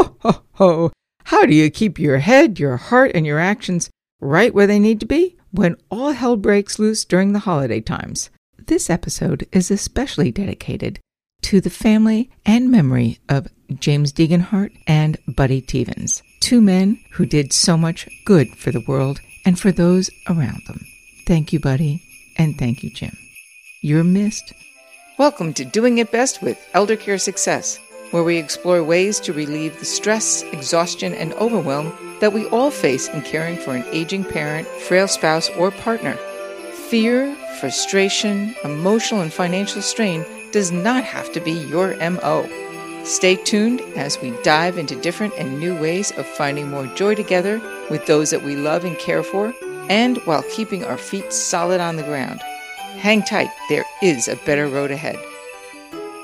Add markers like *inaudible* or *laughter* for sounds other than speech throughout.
Ho, ho, ho. How do you keep your head, your heart, and your actions right where they need to be when all hell breaks loose during the holiday times? This episode is especially dedicated to the family and memory of James Deeganhart and Buddy Teevens, two men who did so much good for the world and for those around them. Thank you, Buddy, and thank you, Jim. You're missed. Welcome to Doing It Best with Elder Care Success, where we explore ways to relieve the stress, exhaustion, and overwhelm that we all face in caring for an aging parent, frail spouse, or partner. Fear, frustration, emotional, and financial strain does not have to be your MO. Stay tuned as we dive into different and new ways of finding more joy together with those that we love and care for, and while keeping our feet solid on the ground. Hang tight, there is a better road ahead.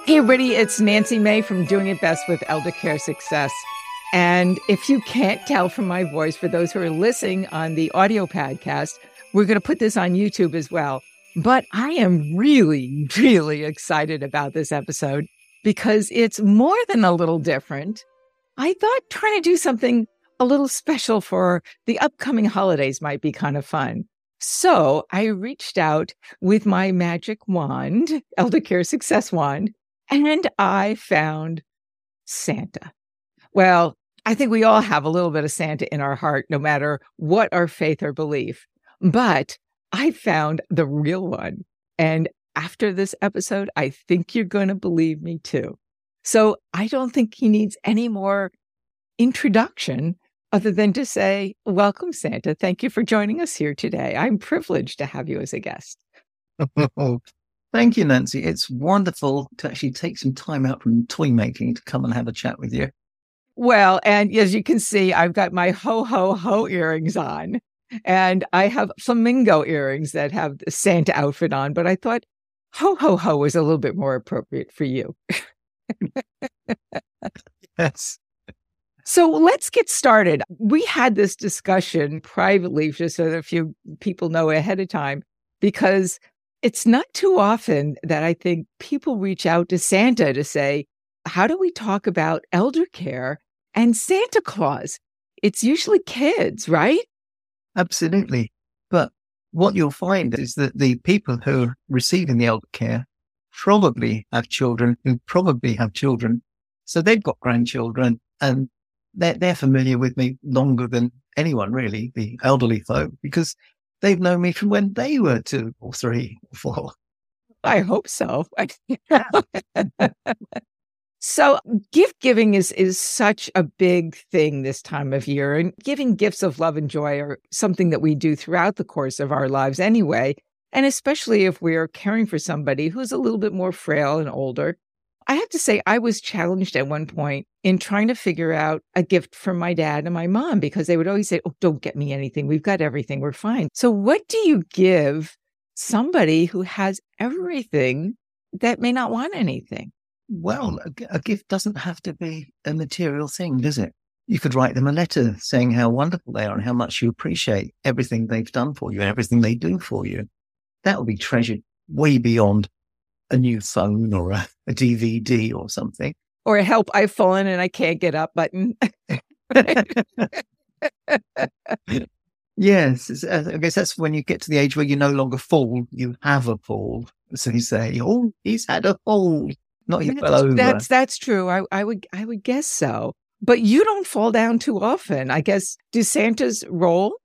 Hey, everybody, it's Nancy May from Doing It Best with Elder Care Success. And if you can't tell from my voice, for those who are listening on the audio podcast, we're going to put this on YouTube as well. But I am really, really excited about this episode because it's more than a little different. I thought trying to do something a little special for the upcoming holidays might be kind of fun. So I reached out with my magic wand, Elder Care Success Wand, and I found Santa. Well, I think we all have a little bit of Santa in our heart, no matter what our faith or belief. But I found the real one. And after this episode, I think you're going to believe me too. So I don't think he needs any more introduction other than to say, Welcome, Santa. Thank you for joining us here today. I'm privileged to have you as a guest. *laughs* Oh, Thank you, Nancy. It's wonderful to actually take some time out from toy making to come and have a chat with you. Well, and as you can see, I've got my ho ho ho earrings on, and I have flamingo earrings that have the Santa outfit on. But I thought ho ho ho was a little bit more appropriate for you. *laughs* yes. So let's get started. We had this discussion privately, just so that a few people know ahead of time, because it's not too often that I think people reach out to Santa to say, How do we talk about elder care and Santa Claus? It's usually kids, right? Absolutely. But what you'll find is that the people who are receiving the elder care probably have children who probably have children. So they've got grandchildren and they're, they're familiar with me longer than anyone really, the elderly folk, because they've known me from when they were two or three or four. I hope so. *laughs* so gift giving is is such a big thing this time of year and giving gifts of love and joy are something that we do throughout the course of our lives anyway and especially if we're caring for somebody who's a little bit more frail and older I have to say, I was challenged at one point in trying to figure out a gift for my dad and my mom because they would always say, Oh, don't get me anything. We've got everything. We're fine. So, what do you give somebody who has everything that may not want anything? Well, a, gift doesn't have to be a material thing, does it? You could write them a letter saying how wonderful they are and how much you appreciate everything they've done for you and everything they do for you. That will be treasured way beyond a new phone or a, a DVD or something. Or help, I've fallen and I can't get up button. yes, uh, I guess that's when you get to the age where you no longer fall, you have a fall. So you say, "Oh, he's had a fall, not he fell over." That's that's true. I, I would I would guess so. But you don't fall down too often. I guess. Do Santa's roll?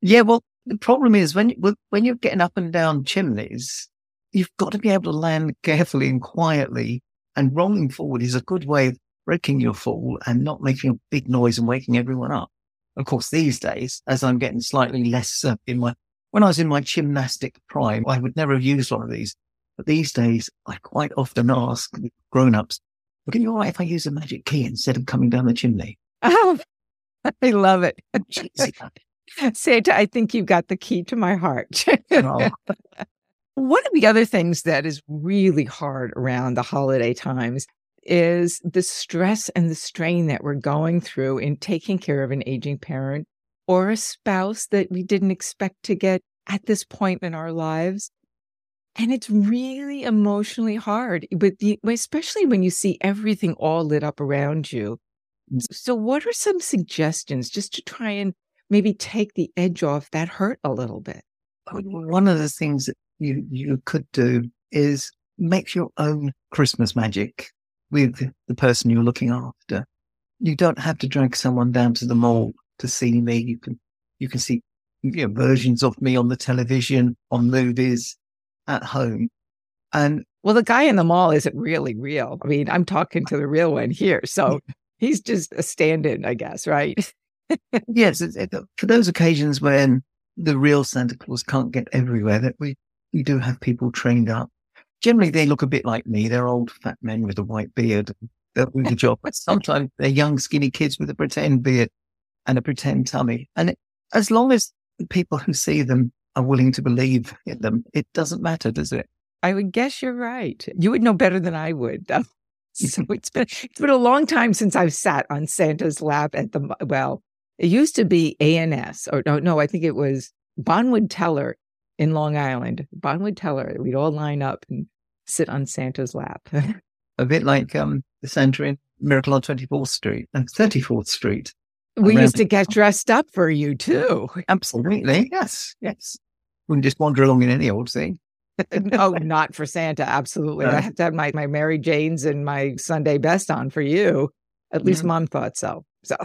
Yeah. Well, the problem is when when you're getting up and down chimneys, you've got to be able to land carefully and quietly. And rolling forward is a good way of breaking your fall and not making a big noise and waking everyone up. Of course, these days, as I'm getting slightly less uh, in my, when I was in my gymnastic prime, I would never have used one of these. But these days, I quite often ask grown ups, would it be all right if I use a magic key instead of coming down the chimney? Oh, *laughs* I love it. *laughs* Santa, I think you've got the key to my heart. oh. *laughs* One of the other things that is really hard around the holiday times is the stress and the strain that we're going through in taking care of an aging parent or a spouse that we didn't expect to get at this point in our lives. And it's really emotionally hard, but the, especially when you see everything all lit up around you. Mm. So, what are some suggestions just to try and maybe take the edge off that hurt a little bit? Oh, one of the things that you, you could do is make your own Christmas magic with the person you're looking after. You don't have to drag someone down to the mall to see me. You can, you can see you know, versions of me on the television, on movies, at home. And well, the guy in the mall isn't really real. I mean, I'm talking to the real one here. So *laughs* he's just a stand in, I guess, right? *laughs* yes. It, it, for those occasions when the real Santa Claus can't get everywhere, that we, we do have people trained up. Generally, they look a bit like me. They're old fat men with a white beard. They'll do the job. But *laughs* sometimes they're young, skinny kids with a pretend beard and a pretend tummy. And it, as long as the people who see them are willing to believe in them, it doesn't matter, does it? I would guess you're right. You would know better than I would. *laughs* *laughs* so it's been it's been a long time since I've sat on Santa's lap at the well. It used to be ANS, or oh, no, no, I think it was Bonwit Teller in Long Island. Bonwit Teller. We'd all line up and sit on Santa's lap. *laughs* a bit like um, the Santa in Miracle on 24th Street and 34th Street. We used to get dressed up for you too. *laughs* Absolutely. Yes. Yes. We can just wander along in any old thing. *laughs* oh, not for Santa. Absolutely. No. I have to have my, my Mary Janes and my Sunday best on for you. At least mm-hmm. mom thought so. So,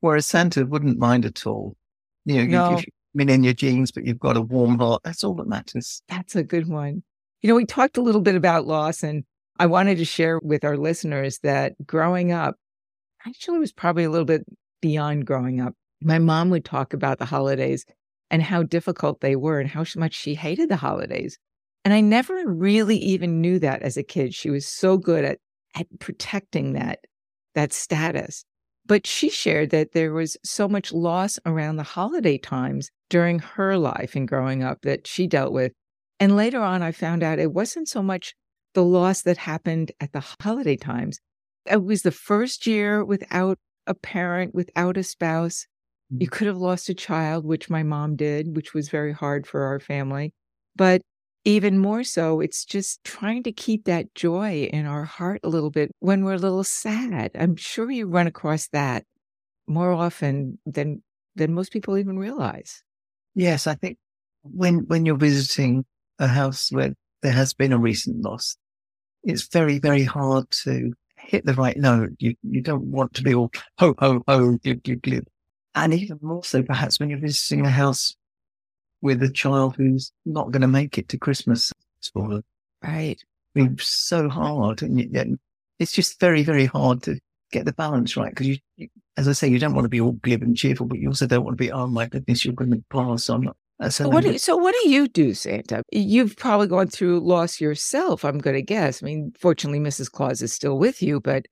whereas Santa wouldn't mind at all. You know, no. you, been in your jeans, but you've got a warm heart. That's all that matters. That's a good one. You know, we talked a little bit about loss, and I wanted to share with our listeners that growing up actually was probably a little bit beyond growing up. My mom would talk about the holidays and how difficult they were and how much she hated the holidays. And I never really even knew that as a kid. She was so good at, at protecting that, that status. But she shared that there was so much loss around the holiday times during her life and growing up that she dealt with. And later on, I found out it wasn't so much the loss that happened at the holiday times. It was the first year without a parent without a spouse. You mm-hmm. could have lost a child, which my mom did, which was very hard for our family. But even more so, it's just trying to keep that joy in our heart a little bit when we're a little sad. I'm sure you run across that more often than than most people even realize. Yes, I think when when you're visiting a house where there has been a recent loss, it's very, very hard to hit the right note. You you don't want to be all ho ho ho glib glib. And even more so, perhaps when you're visiting a house with a child who's not going to make it to Christmas them. Right. It's so hard, and it's just very very hard to get the balance right because you, you, as I say, you don't want to be all glib and cheerful, but you also don't want to be, oh my goodness, you're going to pass. I'm not so what, do, so what do you do, Santa? You've probably gone through loss yourself, I'm going to guess. I mean, fortunately, Mrs. Claus is still with you, but.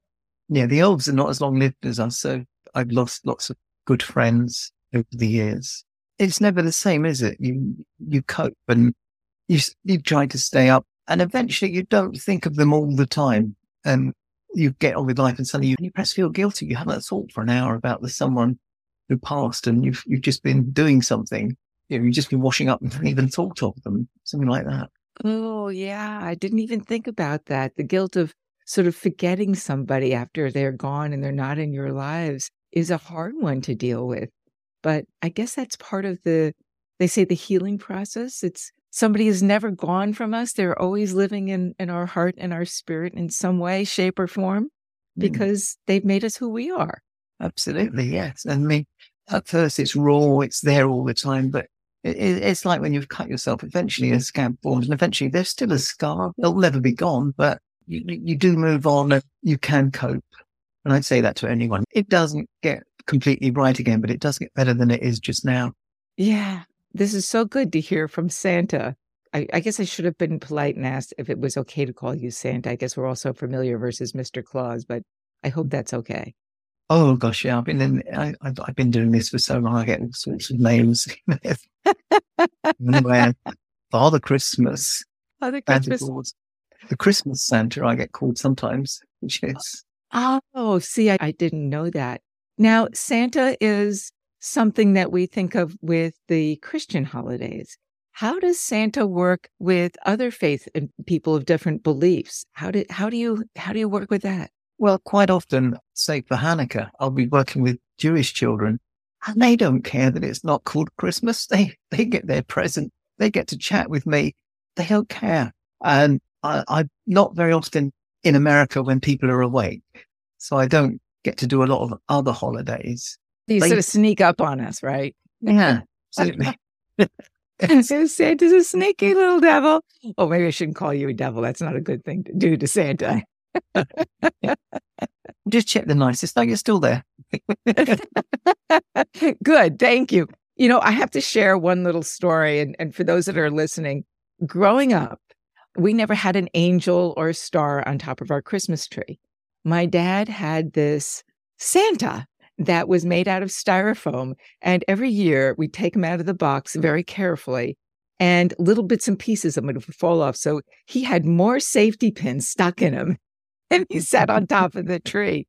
Yeah, the elves are not as long lived as us. So I've lost lots of good friends over the years. It's never the same, is it? You, you cope and you, you try to stay up and eventually you don't think of them all the time. And you get on with life and suddenly you, you perhaps feel guilty. You haven't thought for an hour about the someone who passed and you've, you've just been doing something you know, you've just been washing up and haven't even thought of them, something like that. Oh, yeah. I didn't even think about that. The guilt of sort of forgetting somebody after they're gone and they're not in your lives is a hard one to deal with. But I guess that's part of the, they say the healing process. It's somebody is never gone from us. They're always living in, in our heart and our spirit in some way, shape, or form hmm. because mm. they've made us who we are. Absolutely. Yes. And I mean, at first it's raw, it's there all the time, but it, it's like when you've cut yourself, eventually a scab forms and eventually there's still a scar. It'll never be gone, but you, you do move on and you can cope. And I'd say that to anyone. It doesn't get completely right again, but it does get better than it is just now. Yeah. This is so good to hear from Santa. I, I, guess I should have been polite and asked if it was okay to call you Santa. I guess we're all so familiar versus Mr. Claus, but I hope that's okay. Oh gosh, yeah, I've been in. I, have been doing this for so long. I get all sorts of names. *laughs* anyway, Father Christmas, Father Christmas, the Christmas Santa. I get called sometimes, which is. Oh, see, I, I didn't know that. Now, Santa is something that we think of with the Christian holidays. How does Santa work with other faith and people of different beliefs? How do how do you how do you work with that? Well, quite often, say for Hanukkah, I'll be working with Jewish children and they don't care that it's not called Christmas. *laughs* They, they get their present. They get to chat with me. They don't care. And I, I'm not very often in America when people are awake. So I don't get to do a lot of other holidays. You They- sort of sneak up on us, right? Yeah, *laughs* absolutely. *laughs* so Santa's a sneaky little devil. Oh, maybe I shouldn't call you a devil. That's not a good thing to do to Santa. *laughs* Just check the nicest. No, you're still there. Good. Thank you. You know, I have to share one little story. And, and for those that are listening, growing up, we never had an angel or a star on top of our Christmas tree. My dad had this Santa that was made out of styrofoam. And every year we'd take him out of the box very carefully and little bits and pieces of it would fall off. So he had more safety pins stuck in him *laughs* and he sat on *laughs* top of the tree.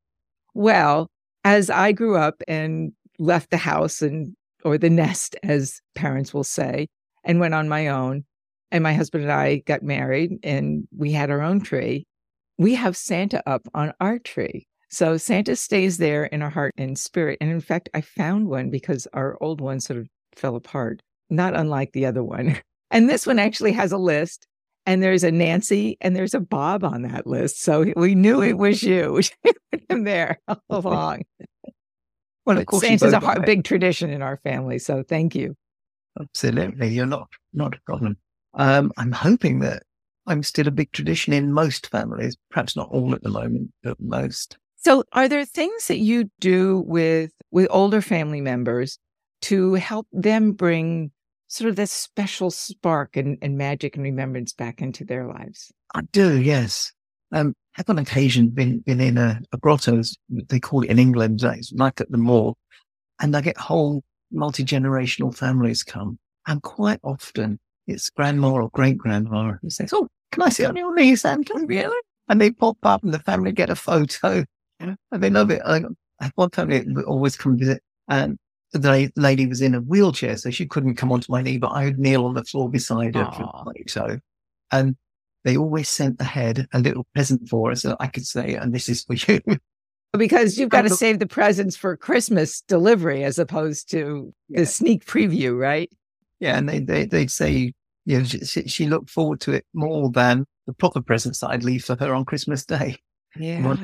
Well, as I grew up and left the house and or the nest, as parents will say, and went on my own, and my husband and I got married and we had our own tree, we have Santa up on our tree. So Santa stays there in our heart and spirit. And in fact, I found one because our old one sort of fell apart, not unlike the other one. *laughs* And this one actually has a list. And there's a Nancy and there's a Bob on that list. So we knew it was you. *laughs* I'm there all *laughs* along. Well, of course, Santa's a hard, big tradition in our family. So thank you. Absolutely. You're not, not a problem. Um, I'm hoping that I'm still a big tradition in most families, perhaps not all at the moment, but most. So are there things that you do with with older family members to help them bring sort of this special spark and, and magic and remembrance back into their lives? I do, yes. Um, have on occasion been, been in a, a grotto, they call it in England, it's like at the mall, and I get whole multi-generational families come. And quite often it's grandma or great grandma who says, Oh, can I sit on your knee, Santa? Really? And they pop up and the family get a photo and they love it. Have one family always come visit and the lady was in a wheelchair, so she couldn't come onto my knee, but I would kneel on the floor beside her a photo. And they always sent ahead a little present for us that I could say, and this is for you. *laughs* Because you've got to save the presents for Christmas delivery as opposed to Yeah. the sneak preview, right? Yeah. And they, they, they'd say, you know, she, she- she looked forward to it more than the proper presents that I'd leave for her on Christmas Day. *laughs* Yeah.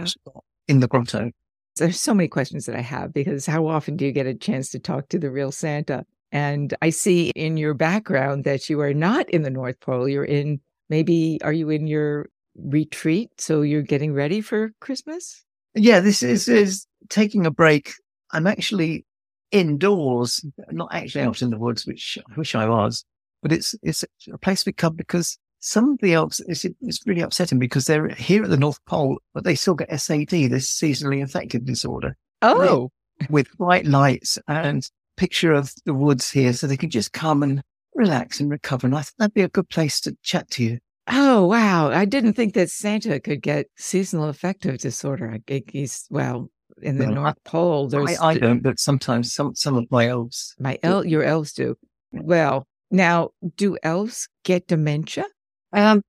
In the grotto. There's so many questions that I have because how often do you get a chance to talk to the real Santa? And I see in your background that you are not in the North Pole. You're in maybe, are you in your retreat? So you're getting ready for Christmas? Yeah, this is, is taking a break. I'm actually indoors, not actually out in the woods, which I wish I was, but it's, it's a place we come because some of the elves, it's, it's really upsetting because they're here at the North Pole, but they still get SAD, this seasonally affected disorder. Oh, with bright lights and picture of the woods here so they can just come and relax and recover. And I think that'd be a good place to chat to you. oh, wow. I didn't think that Santa could get seasonal affective disorder. I think he's, well, in the North Pole, there's I, I don't, but sometimes some, some of my elves. my el- your elves do. Well, now, do elves get dementia? Um,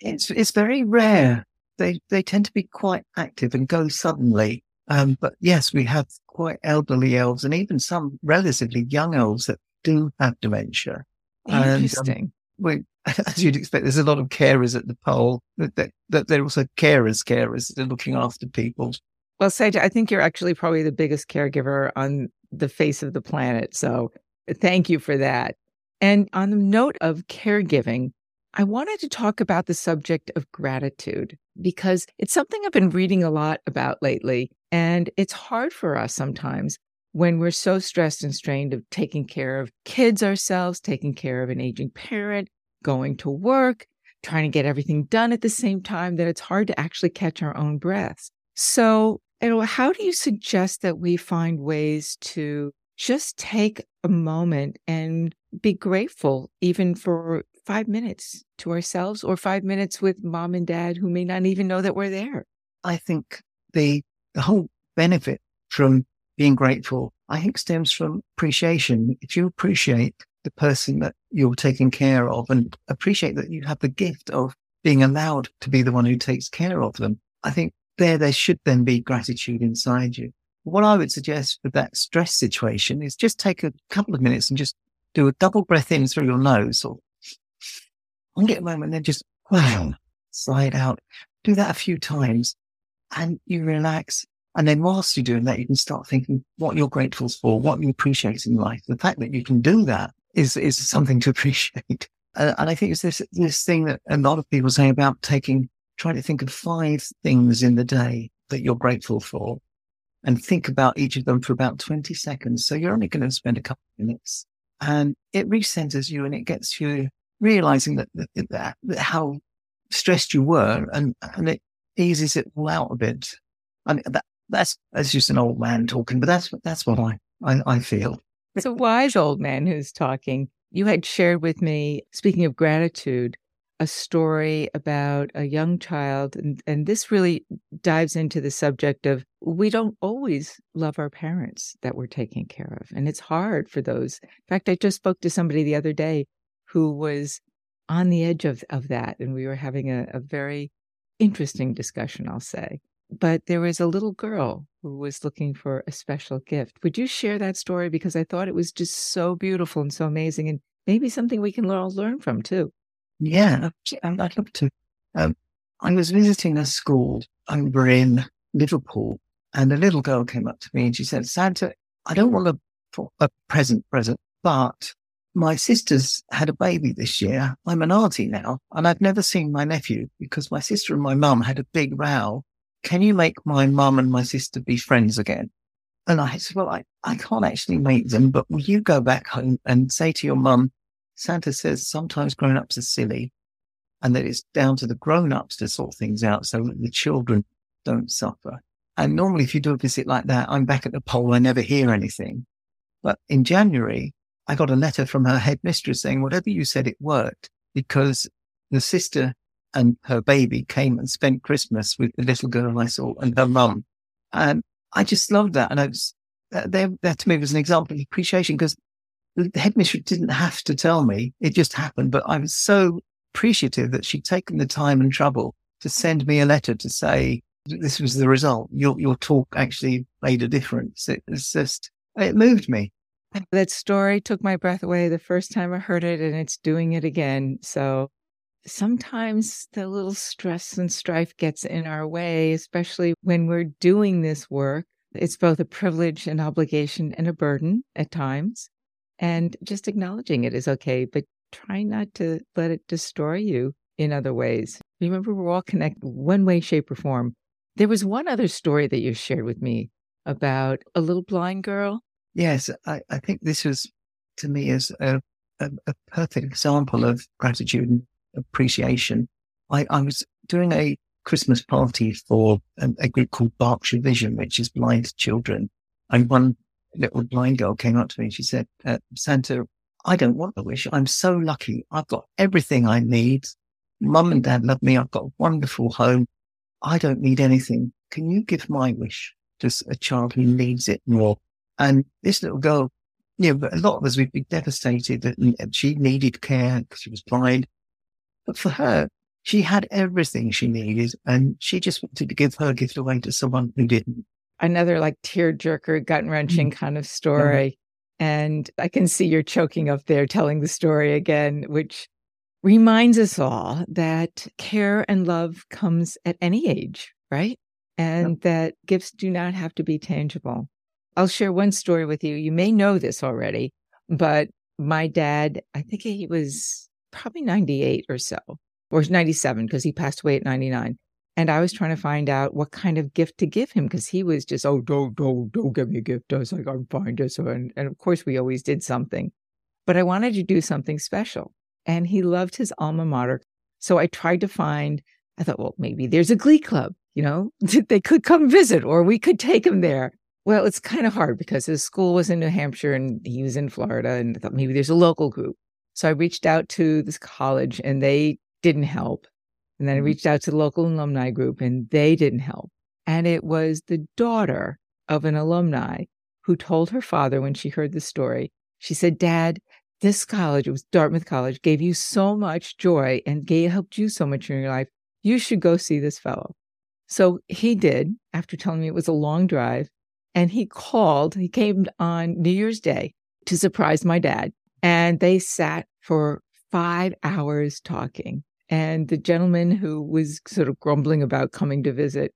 it's, it's very rare. They, they tend to be quite active and go suddenly. Um, but yes, we have quite elderly elves and even some relatively young elves that do have dementia. And, um, Interesting. we, *laughs* as you'd expect, there's a lot of carers at the pole that, that, that they're also carers, carers. They're looking after people. Well, Sage, I think you're actually probably the biggest caregiver on the face of the planet. So uh, thank you for that. And on the note of caregiving, I wanted to talk about the subject of gratitude because it's something I've been reading a lot about lately. And it's hard for us sometimes when we're so stressed and strained of taking care of kids ourselves, taking care of an aging parent, going to work, trying to get everything done at the same time that it's hard to actually catch our own breaths. So, how do you suggest that we find ways to just take a moment and be grateful, even for five minutes to ourselves or five minutes with mom and dad who may not even know that we're there? I think the, the whole benefit from being grateful, I think stems from appreciation. If you appreciate the person that you're taking care of and appreciate that you have the gift of being allowed to be the one who takes care of them, I think there, there should then be gratitude inside you. What I would suggest for that stress situation is just take a couple of minutes and just do a double breath in through your nose or and get a moment, and then just wow, it out. Do that a few times and you relax. And then whilst you're doing that, you can start thinking what you're grateful for, what you appreciate in life. The fact that you can do that is, is something to *laughs* appreciate. And I think it's this, this thing that a lot of people say about taking, trying to think of five things in the day that you're grateful for and think about each of them for about 20 seconds. So you're only going to spend a couple of minutes and it recenters you and it gets you realizing that, that, that, that how stressed you were and, and it eases it all out a bit. I mean, that, that's, that's just an old man talking, but that's, that's what I, I, I feel. It's a wise old man who's talking. You had shared with me, speaking of gratitude, a story about a young child. And, and this really dives into the subject of we don't always love our parents that we're taking care of. And it's hard for those. In fact, I just spoke to somebody the other day who was on the edge of, of that. And we were having a, a very interesting discussion, I'll say. But there was a little girl who was looking for a special gift. Would you share that story? Because I thought it was just so beautiful and so amazing, and maybe something we can all learn from too. Yeah, I'd love to. Um, I was visiting a school over in Liverpool, and a little girl came up to me and she said, Santa, I don't want a, a present present, but my sister's had a baby this year. I'm an auntie now and I've never seen my nephew because my sister and my mum had a big row. Can you make my mum and my sister be friends again? And I said, well, I, I can't actually make them, but will you go back home and say to your mum, Santa says sometimes grown ups are silly and that it's down to the grown ups to sort things out so that the children don't suffer. And normally if you do a visit like that, I'm back at the pole. I never hear anything. But in January, I got a letter from her headmistress saying, whatever you said, it worked because the sister and her baby came and spent Christmas with the little girl I saw and her mum. And I just loved that. And I was, that, that to me was an example of appreciation because the headmistress didn't have to tell me. It just happened. But I was so appreciative that she'd taken the time and trouble to send me a letter to say, this was the result. Your, your talk actually made a difference. It was just, it moved me. That story took my breath away the first time I heard it, and it's doing it again. So sometimes the little stress and strife gets in our way, especially when we're doing this work. It's both a privilege and obligation and a burden at times. And just acknowledging it is okay, but try not to let it destroy you in other ways. Remember, we're all connected one way, shape, or form. There was one other story that you shared with me about a little blind girl Yes, I, I think this was to me as a, a, a, perfect example of gratitude and appreciation. I, I was doing a Christmas party for a, a, group called Berkshire Vision, which is blind children. And one little blind girl came up to me and she said, uh, Santa, I don't want a wish. I'm so lucky. I've got everything I need. Mum and dad love me. I've got a wonderful home. I don't need anything. Can you give my wish to a child who needs it more? And this little girl, you know, a lot of us be devastated that she needed care because she was blind. But for her, she had everything she needed and she just wanted to give her gift away to someone who didn't. Another like tear jerker, gut wrenching mm. kind of story. Yeah. And I can see you're choking up there telling the story again, which reminds us all that care and love comes at any age, right? And yeah. that gifts do not have to be tangible. I'll share one story with you. You may know this already, but my dad, I think he was probably 98 or so, or 97, because he passed away at 99. And I was trying to find out what kind of gift to give him because he was just, oh, don't, don't, don't give me a gift. I was like, I'm fine. Just, and, and of course, we always did something. But I wanted to do something special. And he loved his alma mater. So I tried to find, I thought, well, maybe there's a glee club, you know, *laughs* they could come visit or we could take him there. Well, it's kind of hard because his school was in New Hampshire and he was in Florida, and I thought maybe there's a local group. So I reached out to this college and they didn't help. And then I mm-hmm. reached out to the local alumni group and they didn't help. And it was the daughter of an alumni who told her father when she heard the story, she said, Dad, this college, it was Dartmouth College, gave you so much joy and gave, helped you so much in your life. You should go see this fellow. So he did after telling me it was a long drive. And he called, he came on New Year's Day to surprise my dad. And they sat for five hours talking. And the gentleman who was sort of grumbling about coming to visit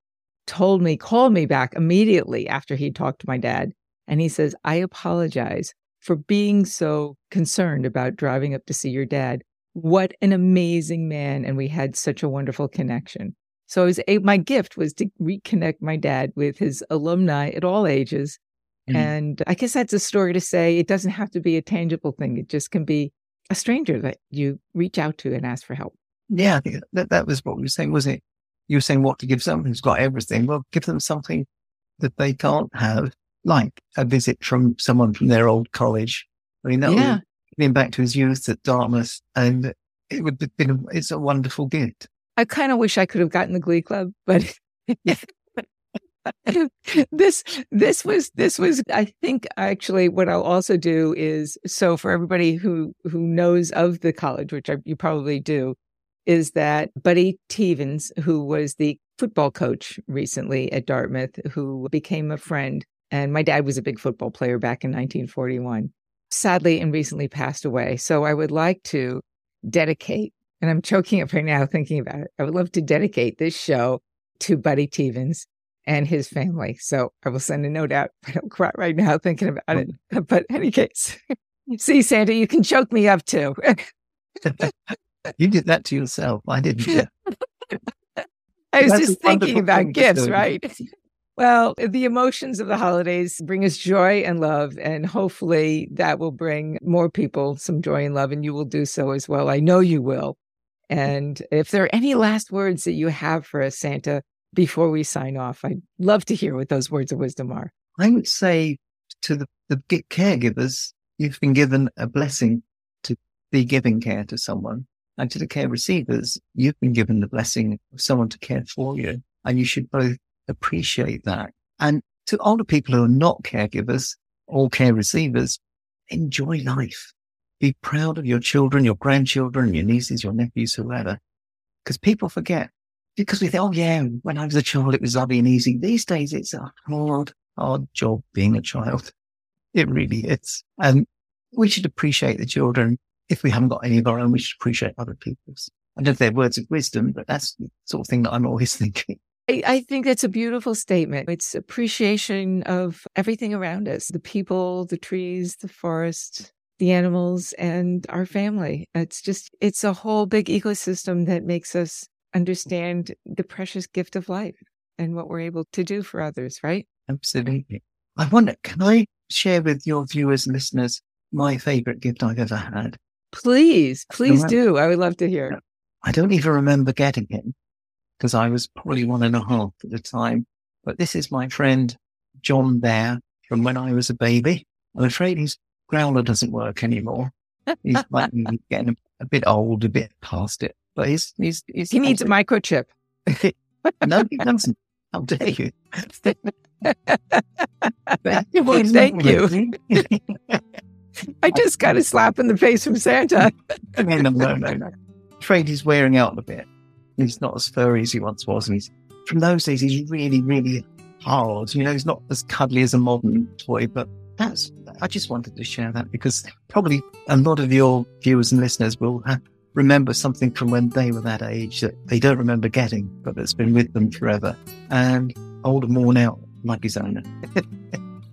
told me, called me back immediately after he talked to my dad. And he says, I apologize for being so concerned about driving up to see your dad. What an amazing man. And we had such a wonderful connection. So I was a, my gift was to reconnect my dad with his alumni at all ages. Mm. And I guess that's a story to say it doesn't have to be a tangible thing. It just can be a stranger that you reach out to and ask for help. Yeah, I think that, that was what we were saying, wasn't it? You were saying what to give someone who's got everything. Well, give them something that they can't have, like a visit from someone from their old college. I mean, that yeah. bring back to his youth at Dartmouth, and it would have been, a, it's a wonderful gift. I kind of wish I could have gotten the Glee Club, but *laughs* this this was this was I think actually what I'll also do is so for everybody who who knows of the college, which I, you probably do, is that Buddy Teevens, who was the football coach recently at Dartmouth, who became a friend, and my dad was a big football player back in 1941, sadly and recently passed away. So I would like to dedicate, and I'm choking up right now thinking about it. I would love to dedicate this show to Buddy Teevens and his family. So I will send a note out. I don't cry right now thinking about it. Oh. But any case, *laughs* see, Santa, you can choke me up too. *laughs* you did that to yourself. I didn't. *laughs* I was That's just thinking about gifts, right? Well, the emotions of the holidays bring us joy and love, and hopefully that will bring more people some joy and love, and you will do so as well. I know you will. And if there are any last words that you have for us, Santa, before we sign off, I'd love to hear what those words of wisdom are. I would say to the, the caregivers, you've been given a blessing to be giving care to someone. And to the care receivers, you've been given the blessing of someone to care for you. And you should both appreciate that. And to older people who are not caregivers or care receivers, enjoy life. Be proud of your children, your grandchildren, your nieces, your nephews, whoever. Because people forget. Because we think, oh yeah, when I was a child, it was lovely and easy. These days, it's a hard, hard job being a child. It really is. And we should appreciate the children if we haven't got any of our own, we should appreciate other people's. I don't know if they're words of wisdom, but that's the sort of thing that I'm always *laughs* thinking. I think that's a beautiful statement. It's appreciation of everything around us the people, the trees, the forest, the animals, and our family. It's just, it's a whole big ecosystem that makes us understand the precious gift of life and what we're able to do for others, right? Absolutely. I wonder, can I share with your viewers and listeners my favorite gift I've ever had? Please, please do. I would love to hear. I don't even remember getting it because I was probably one and a half at the time. But this is my friend John Bear from when I was a baby. I'm afraid his growler doesn't work anymore. He's *laughs* like mm, getting a, a, bit old, a bit past it. But he's he's, he's he needs a microchip. *laughs* no, he doesn't. How dare you? *laughs* Thank you. I just got a slap in the face from Santa. no, no, no, no, no. Afraid he's wearing out a bit. He's not as furry as he once was. And he's from those days, he's really, really hard. You know, he's not as cuddly as a modern toy, but that's, I just wanted to share that because probably a lot of your viewers and listeners will have, remember something from when they were that age that they don't remember getting, but that's been with them forever and old worn out like his owner. *laughs*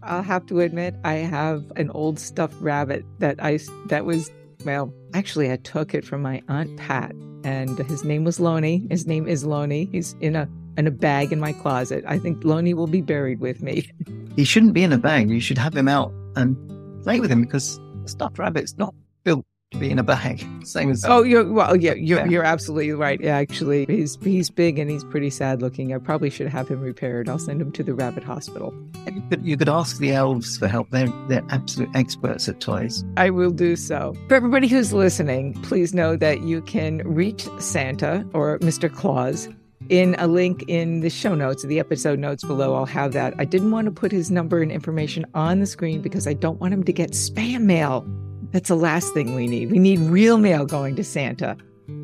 I'll have to admit I have an old stuffed rabbit that I that was well, actually I took it from my aunt Pat and his name was Loney. His name is Loney. He's in a in a bag in my closet. I think Loney will be buried with me. *laughs* He shouldn't be in a bag. You should have him out and play with him because stuffed rabbit's not built be in a bag. *laughs* Same as oh, you're well, yeah, you're yeah. you're absolutely right. Actually, he's he's big and he's pretty sad looking. I probably should have him repaired. I'll send him to the rabbit hospital. You could, you could ask the elves for help. They're they're absolute experts at toys. I will do so. For everybody who's listening, please know that you can reach Santa or Mr. Claus in a link in the show notes, the episode notes below. I'll have that. I didn't want to put his number and information on the screen because I don't want him to get spam mail. That's the last thing we need. We need real mail going to Santa.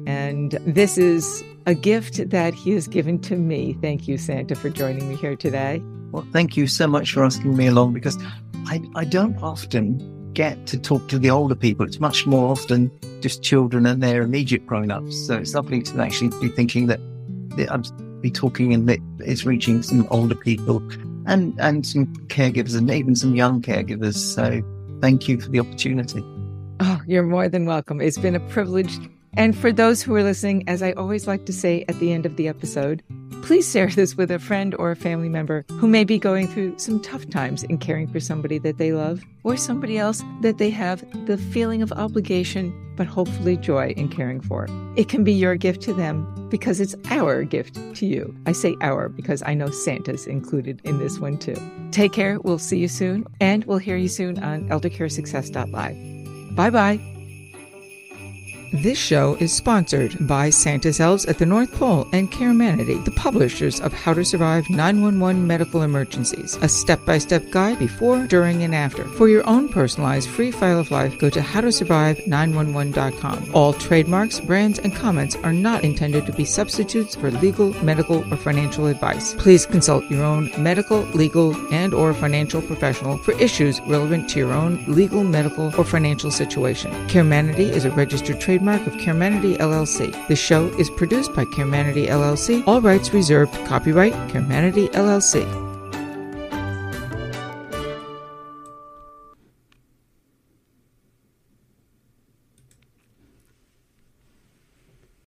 And this is a gift that he has given to me. Thank you, Santa, for joining me here today. Well, thank you so much for asking me along because I, I don't often get to talk to the older people. It's much more often just children and their immediate grown ups. So it's lovely to actually be thinking that I'm be talking and that it's reaching some older people and, and some caregivers and even some young caregivers. So thank you for the opportunity. Oh, you're more than welcome. It's been a privilege. And for those who are listening, as I always like to say at the end of the episode, please share this with a friend or a family member who may be going through some tough times in caring for somebody that they love or somebody else that they have the feeling of obligation, but hopefully joy in caring for. It can be your gift to them because it's our gift to you. I say our because I know Santa's included in this one too. Take care. We'll see you soon, and we'll hear you soon on eldercaresuccess.live. Bye bye. This show is sponsored by Santa's Elves at the North Pole and Caremanity, the publishers of How to Survive 911 Medical Emergencies, a step-by-step guide before, during, and after. For your own personalized free file of life, go to howtosurvive911.com. All trademarks, brands, and comments are not intended to be substitutes for legal, medical, or financial advice. Please consult your own medical, legal, and or financial professional for issues relevant to your own legal, medical, or financial situation. Caremanity is a registered trade trademark of Caremanity LLC. This show is produced by Caremanity LLC. All rights reserved. Copyright Caremanity LLC.